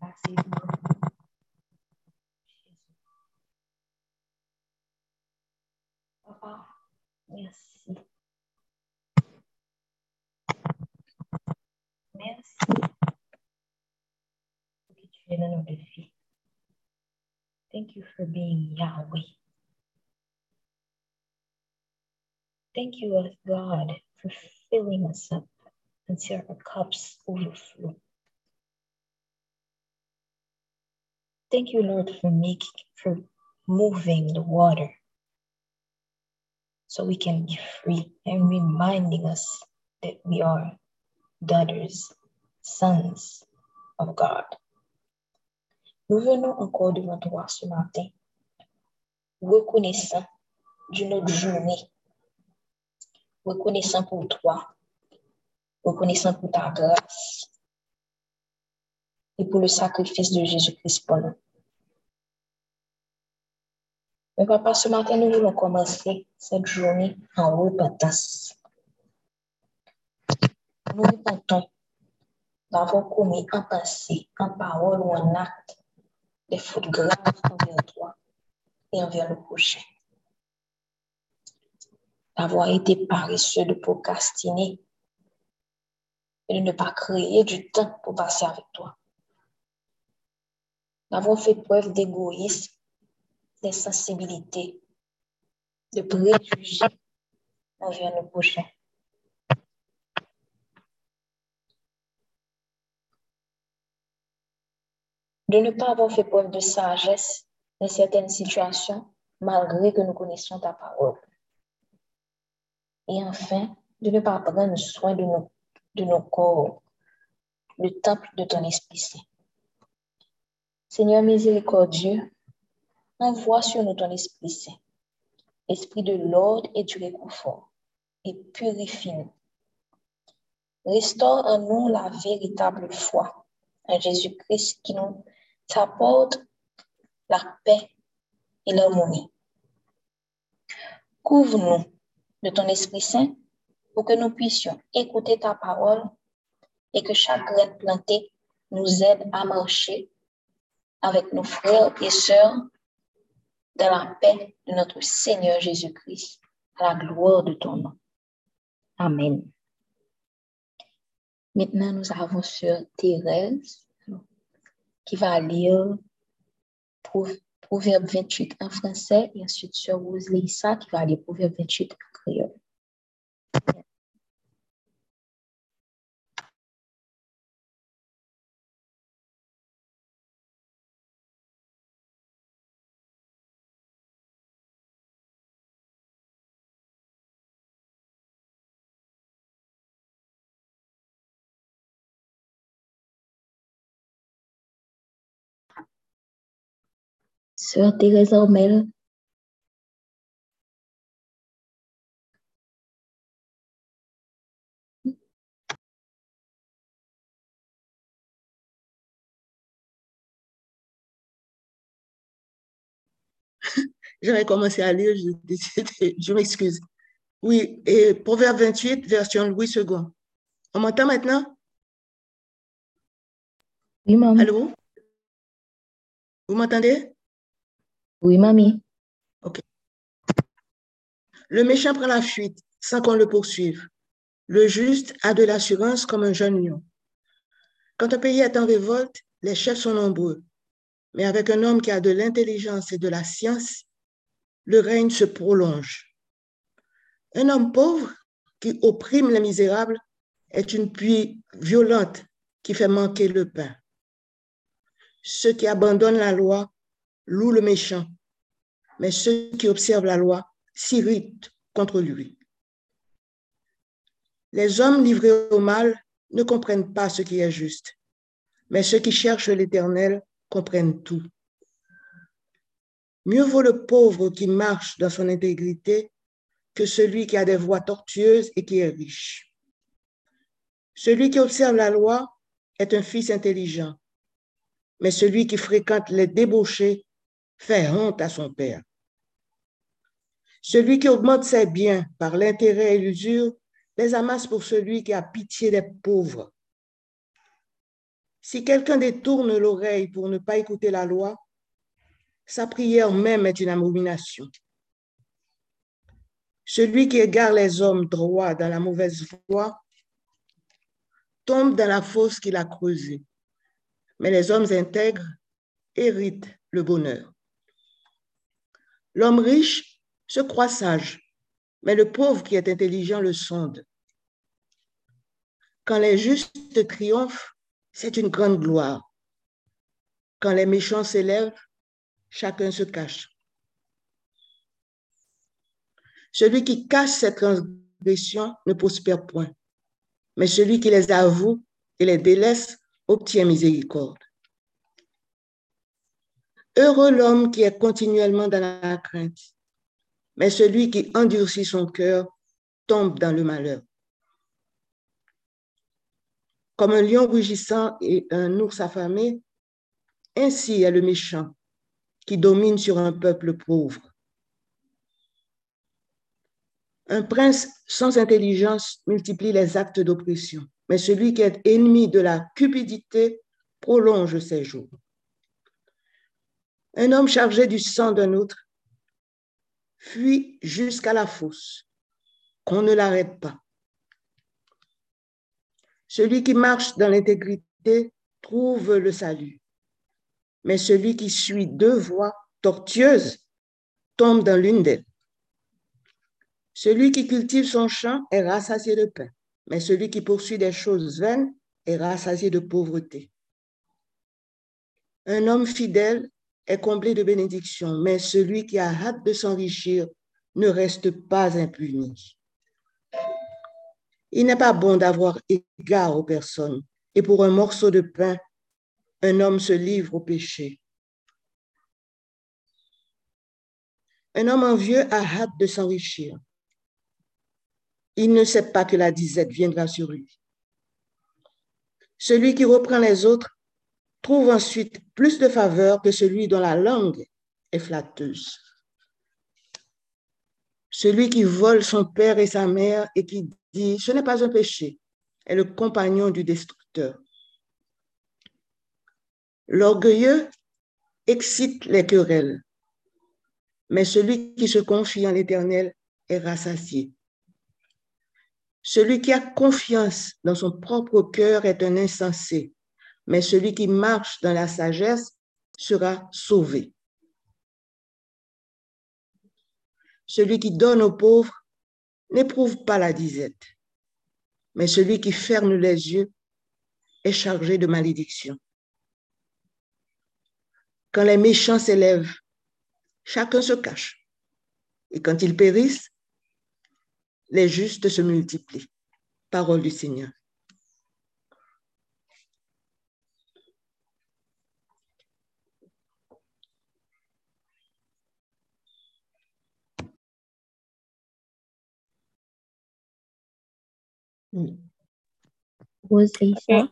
Papa, merci. Merci. Thank you for being Yahweh. Thank you, God, for filling us up until our cups overflow. Thank you, Lord, for making, for moving the water so we can be free and reminding us that we are daughters, sons of God. Nous venons encore devant toi ce matin, reconnaissant d'une autre journée, reconnaissant pour toi, reconnaissant pour ta grâce et pour le sacrifice de Jésus-Christ pour nous. Mais papa, ce matin, nous voulons commencer cette journée en repentance. Nous repentons d'avoir commis en pensée, en parole ou en acte des fautes graves envers toi et envers le prochain. D'avoir été paresseux, de procrastiner et de ne pas créer du temps pour passer avec toi. D'avoir fait preuve d'égoïsme, d'insensibilité, de préjugés envers le prochain. de ne pas avoir fait preuve de sagesse dans certaines situations, malgré que nous connaissions ta parole. Et enfin, de ne pas prendre soin de nos, de nos corps, le temple de ton Esprit Saint. Seigneur miséricordieux, envoie sur nous ton Esprit Saint, Esprit de l'ordre et du réconfort, et purifie-nous. Restaure en nous la véritable foi en Jésus-Christ qui nous t'apporte la paix et l'harmonie. Couvre-nous de ton Esprit Saint pour que nous puissions écouter ta parole et que chaque graine plantée nous aide à marcher avec nos frères et sœurs dans la paix de notre Seigneur Jésus-Christ, à la gloire de ton nom. Amen. Maintenant, nous avons sur Thérèse qui va lire Proverbe 28 en français et ensuite sur Rose Lisa qui va lire Proverbe 28 en créole. Sœur Thérèse Ormel. J'avais commencé à lire, je, je m'excuse. Oui, et Proverbe 28, version Louis II. On m'entend maintenant? Oui, maman. Allô? Vous m'entendez? Oui, mamie. OK. Le méchant prend la fuite sans qu'on le poursuive. Le juste a de l'assurance comme un jeune lion. Quand un pays est en révolte, les chefs sont nombreux. Mais avec un homme qui a de l'intelligence et de la science, le règne se prolonge. Un homme pauvre qui opprime les misérables est une pluie violente qui fait manquer le pain. Ceux qui abandonnent la loi louent le méchant, mais ceux qui observent la loi s'irritent contre lui. Les hommes livrés au mal ne comprennent pas ce qui est juste, mais ceux qui cherchent l'Éternel comprennent tout. Mieux vaut le pauvre qui marche dans son intégrité que celui qui a des voies tortueuses et qui est riche. Celui qui observe la loi est un fils intelligent, mais celui qui fréquente les débauchés fait honte à son père. Celui qui augmente ses biens par l'intérêt et l'usure les amasse pour celui qui a pitié des pauvres. Si quelqu'un détourne l'oreille pour ne pas écouter la loi, sa prière même est une abomination. Celui qui égare les hommes droits dans la mauvaise voie tombe dans la fosse qu'il a creusée. Mais les hommes intègres héritent le bonheur. L'homme riche se croit sage, mais le pauvre qui est intelligent le sonde. Quand les justes triomphent, c'est une grande gloire. Quand les méchants s'élèvent, chacun se cache. Celui qui cache ses transgressions ne prospère point, mais celui qui les avoue et les délaisse obtient miséricorde. Heureux l'homme qui est continuellement dans la crainte, mais celui qui endurcit son cœur tombe dans le malheur. Comme un lion rugissant et un ours affamé, ainsi est le méchant qui domine sur un peuple pauvre. Un prince sans intelligence multiplie les actes d'oppression, mais celui qui est ennemi de la cupidité prolonge ses jours. Un homme chargé du sang d'un autre fuit jusqu'à la fosse, qu'on ne l'arrête pas. Celui qui marche dans l'intégrité trouve le salut, mais celui qui suit deux voies tortueuses tombe dans l'une d'elles. Celui qui cultive son champ est rassasié de pain, mais celui qui poursuit des choses vaines est rassasié de pauvreté. Un homme fidèle est comblé de bénédictions, mais celui qui a hâte de s'enrichir ne reste pas impuni. Il n'est pas bon d'avoir égard aux personnes, et pour un morceau de pain, un homme se livre au péché. Un homme envieux a hâte de s'enrichir. Il ne sait pas que la disette viendra sur lui. Celui qui reprend les autres trouve ensuite plus de faveur que celui dont la langue est flatteuse. Celui qui vole son père et sa mère et qui dit ce n'est pas un péché est le compagnon du destructeur. L'orgueilleux excite les querelles, mais celui qui se confie en l'Éternel est rassasié. Celui qui a confiance dans son propre cœur est un insensé, mais celui qui marche dans la sagesse sera sauvé. Celui qui donne aux pauvres n'éprouve pas la disette, mais celui qui ferme les yeux est chargé de malédiction. Quand les méchants s'élèvent, chacun se cache. Et quand ils périssent, les justes se multiplient. Parole du Seigneur. Rose Aisha.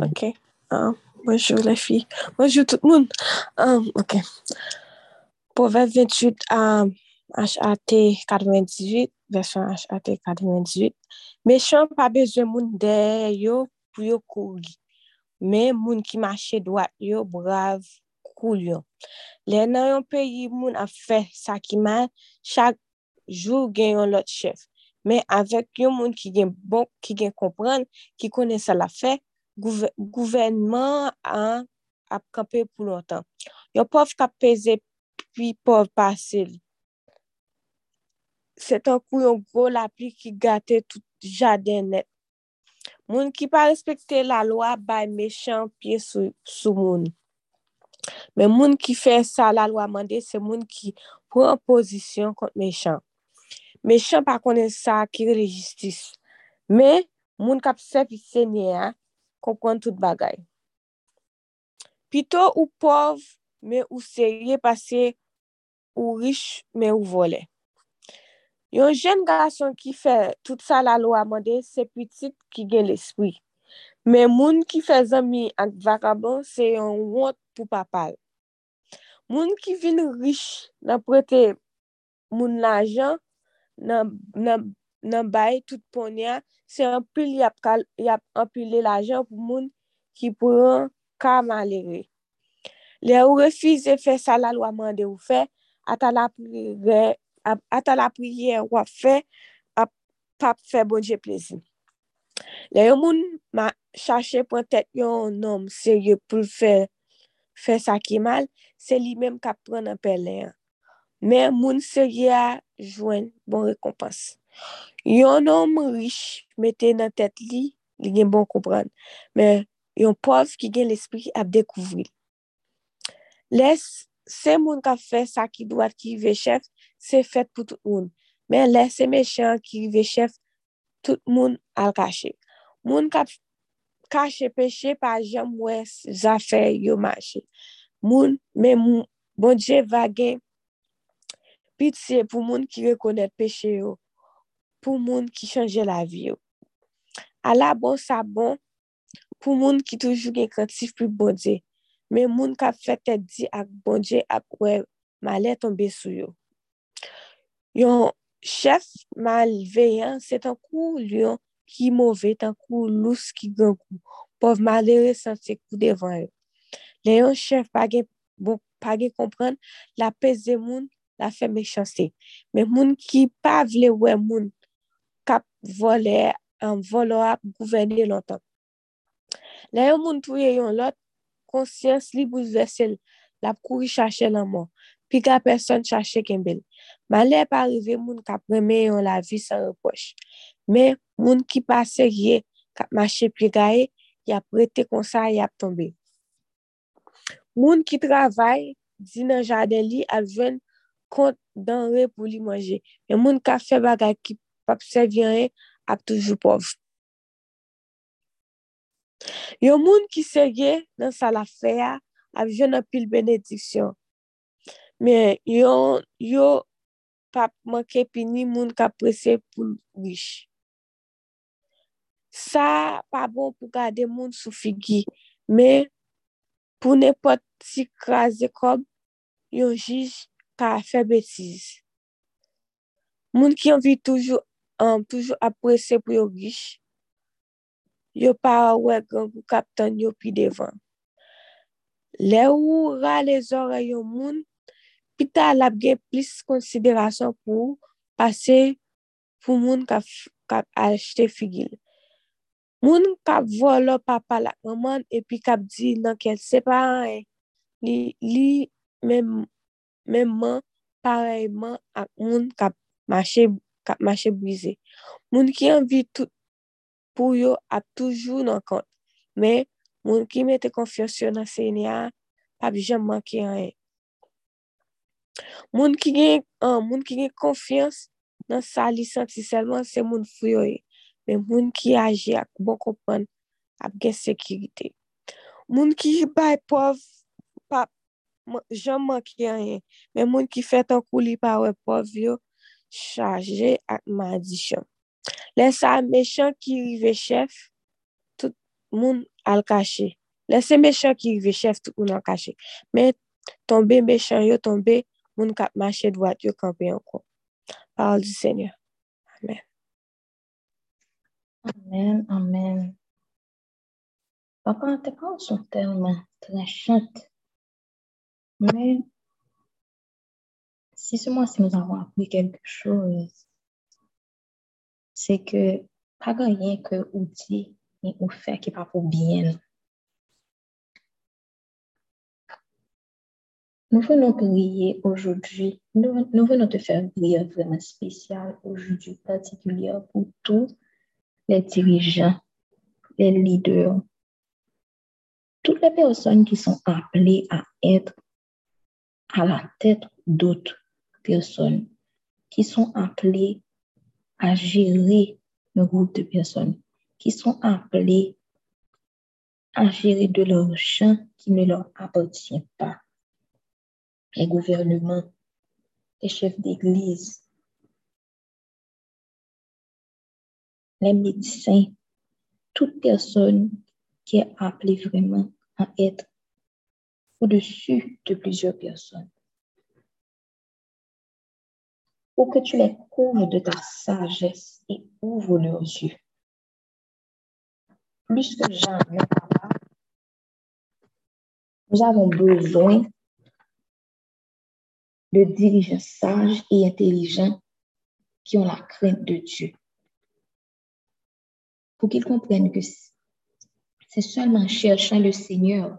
Ok. okay. Um, bonjour les filles. Bonjour tout le monde. Um, ok. Proverbe 28 à um, HAT 98, version HAT 98. Méchant pas besoin moun de yo pour yo courir. Mais moun qui marche droit yo brave koul yo. Les nan yon pays moun a fait ça qui mal, chaque jour gen yon lot chef. Bon, Men avèk yon moun ki gen bon, ki gen kompran, ki konen sa la fè, gouvenman an ap kapè pou lontan. Yon pov kap peze, pi pov pasil. Se tan kou yon gwo la pli ki gate tout jaden net. Moun ki pa respekte la lwa bay mechan piye sou, sou moun. Men moun ki fè sa la lwa mande, se moun ki pou an pozisyon kont mechan. Mechan pa konen sa akire le jistis. Me, moun kap sepi se nye a, kompon tout bagay. Pito ou pov, me ou serye pase ou rich, me ou vole. Yon jen gason ki fe tout sa la lo amande, se pitit ki gen l'espri. Men moun ki fe zami ak vakabon, se yon wot pou papal. Moun ki vin rich nan prete moun l'ajan, nan, nan, nan bay tout ponya, se anpil yap, yap anpile la jan pou moun ki pou an ka malere. Le ou refize fe sa la lwa mande ou fe, ata la priye, ata la priye wap fe, ap pap fe bonje plezi. Le yon moun ma chache pou tet yon nom serye pou fe, fe sa ki mal, se li menm kap pran anpele an. men moun serye a jwen bon rekompans. Yon nom riche mette nan tet li, li gen bon kompran, men yon pov ki gen l'esprit ap dekouvri. Les, se moun ka fe sa ki doat ki rive chef, se fet pou tout moun, men les se mechan ki rive chef, tout moun al kache. Moun ka kache peche pa jem wè zafè yo mache. Moun, men moun, bon dje va gen Pitiye pou moun ki rekonet peche yo, pou moun ki chanje la vi yo. Ala bon sa bon, pou moun ki toujou gen kantif pou bondye, men moun ka fete di ak bondye ap wè malè tombe sou yo. Yon chef malveyan, se tan kou lyon ki mouve, tan kou lous ki gangou, pov malere san kou devan yo. Le yon chef page, bon, page kompran la pes de moun la fe mechansi. Men moun ki pa vle we moun kap vole, an volo ap gouvene lontan. La yon moun touye yon lot, konsyans li bouzvesel, la kouri chache lan moun, pi ka person chache kembel. Male pa arrive moun kap reme yon la vi san repoche. Men moun ki pa serye kap mache pi gaye, ya prete konsa yap tombe. Moun ki travay, di nan jade li ap jwen kont danre pou li manje. Men moun ka fe bagay ki pap se re ap toujou pov. Yo moun ki serye nan sa la feya ap jen apil benediksyon. Men yo, yo pap manke pi ni moun ka prese pou wish. Sa pa bon pou gade moun sou figi, men pou nepot si kras de kob, yon jij ka fe betiz. Moun ki anvi toujou, um, toujou apresse pou yon gish, yon pa wè gangou kapten yon pi devan. Le ou ra le zore yon moun, pita lap gen plis konsiderasyon pou pase pou moun ka, kap achete figil. Moun kap volo papa la maman epi kap di nan kel sepa an e. Li, li men menman pareyman ak moun kap mache, kap mache brize. Moun ki anvi tout pou yo ap toujou nan kont, men moun ki mette konfyansyon nan sènyè a, pap jem manke an e. Moun ki gen, an, moun ki gen konfyans nan sa li santi selman se moun fuyo e, men moun ki aje ak bon kompon ap gen sekirite. Moun ki bay pov jan manke anyen. Men moun ki fet an kou li pa we pov yo, chaje ak mandi chan. Lè sa mechan ki rive chef, tout moun al kache. Lè se mechan ki rive chef, tout moun al kache. Men tombe mechan yo, tombe moun kap mache dwat yo kampe anko. Parol di Seigneur. Amen. Amen, amen. Papa, te kon son termen trechante Mais si ce mois-ci nous avons appris quelque chose, c'est que pas rien que ou dit ni ou fait qui pas pour bien. Nous venons prier aujourd'hui. Nous, nous venons te faire une prière vraiment spéciale aujourd'hui, particulière pour tout les dirigeants, les leaders, toutes les personnes qui sont appelées à être à la tête d'autres personnes, qui sont appelées à gérer le groupe de personnes, qui sont appelées à gérer de l'argent qui ne leur appartient pas. Les gouvernements, les chefs d'église, les médecins, toute personne qui est appelée vraiment à être au-dessus de plusieurs personnes. Pour que tu les couvres de ta sagesse et ouvre leurs yeux. Plus que jamais, Nous avons besoin de dirigeants sages et intelligents qui ont la crainte de Dieu. Pour qu'ils comprennent que c'est seulement en cherchant le Seigneur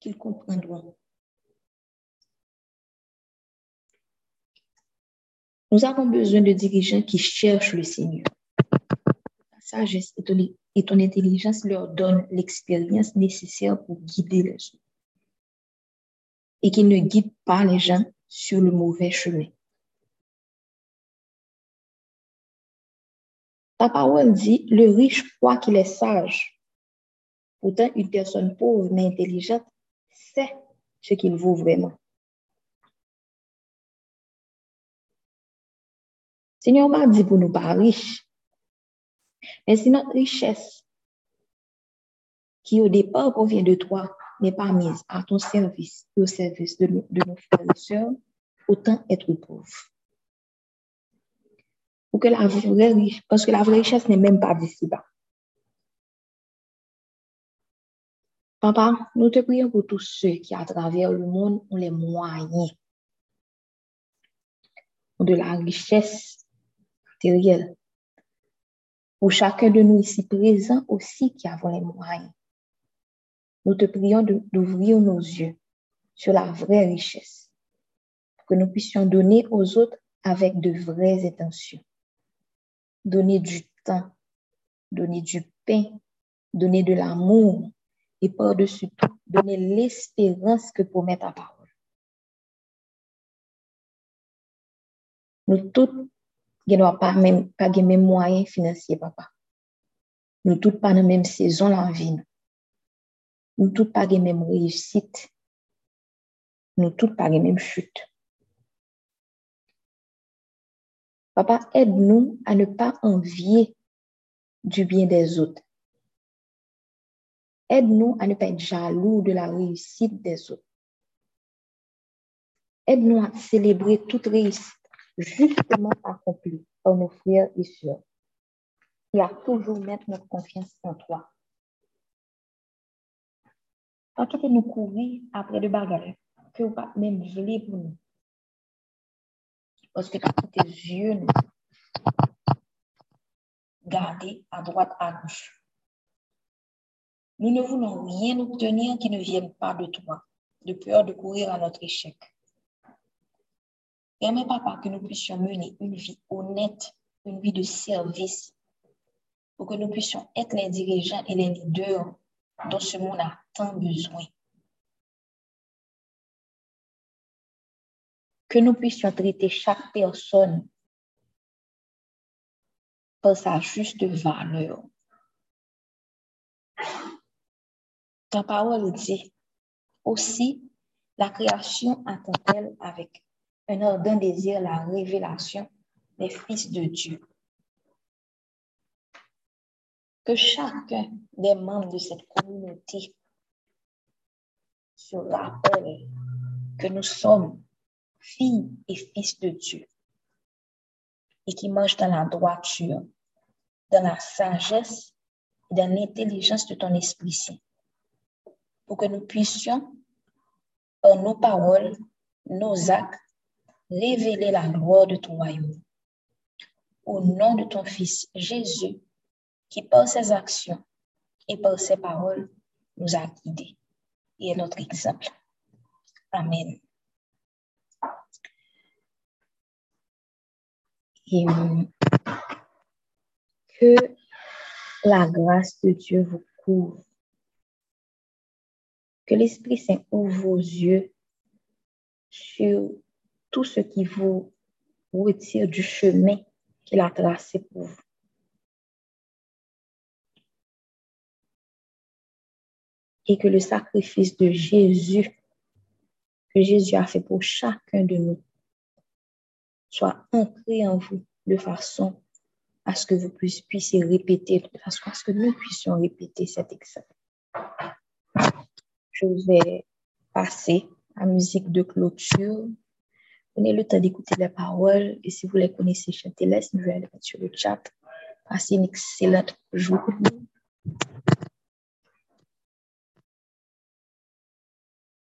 qu'ils comprendront. Nous avons besoin de dirigeants qui cherchent le Seigneur. Ta sagesse et ton, intelligence leur donnent l'expérience nécessaire pour guider les gens et qu'ils ne guident pas les gens sur le mauvais chemin. Ta parole dit, le riche croit qu'il est sage. Pourtant, une personne pauvre mais intelligente sait ce qu'il vaut vraiment. Seigneur m'a dit pour nous pas riches. Mais si notre richesse, qui au départ provient de toi, n'est pas mise à ton service et au service de, nos frères et sœurs, autant être pauvre. Pour que la vraie, parce que la vraie richesse n'est même pas d'ici-bas. Papa, nous te prions pour tous ceux qui, à travers le monde, ont les moyens de la richesse matérielle. Pour chacun de nous ici présents aussi qui avons les moyens. Nous te prions d'ouvrir nos yeux sur la vraie richesse, pour que nous puissions donner aux autres avec de vraies intentions. Donner du temps, donner du pain, donner de l'amour et par-dessus tout, donner l'espérance que promet ta parole. Nous tous, n'avons pas même pas les mêmes moyens financiers, papa. Nous tous pas la même saison la vie. Nous tous pas les mêmes réussites. Nous tous pas les mêmes chutes. Papa, aide-nous à ne pas envier du bien des autres. Aide-nous à ne pas être jaloux de la réussite des autres. Aide-nous à célébrer toute réussite justement accomplie par nos frères et sœurs et à toujours mettre notre confiance en toi. Quand tu nous courir après le bagarre, que vous pas même voulu pour nous. Parce que quand tes yeux nous garder à droite, à gauche. Nous ne voulons rien obtenir qui ne vienne pas de toi, de peur de courir à notre échec. Permets, papa, que nous puissions mener une vie honnête, une vie de service, pour que nous puissions être les dirigeants et les leaders dont ce monde a tant besoin. Que nous puissions traiter chaque personne par sa juste valeur. Ta parole dit aussi, la création attend-elle avec un ardent désir la révélation des fils de Dieu? Que chacun des membres de cette communauté se rappelle que nous sommes filles et fils de Dieu et qui marchent dans la droiture, dans la sagesse et dans l'intelligence de ton Esprit Saint pour que nous puissions, par nos paroles, nos actes, révéler la gloire de ton royaume. Au nom de ton Fils Jésus, qui par ses actions et par ses paroles nous a guidés et est notre exemple. Amen. Et que la grâce de Dieu vous couvre que l'Esprit Saint ouvre vos yeux sur tout ce qui vous retire du chemin qu'il a tracé pour vous. Et que le sacrifice de Jésus, que Jésus a fait pour chacun de nous, soit ancré en vous de façon à ce que vous puissiez répéter, de façon à ce que nous puissions répéter cet exemple je vais passer à musique de clôture. Prenez le temps d'écouter les paroles et si vous les connaissez, chantez-les. Je vais les mettre sur le chat. Passez une excellente journée.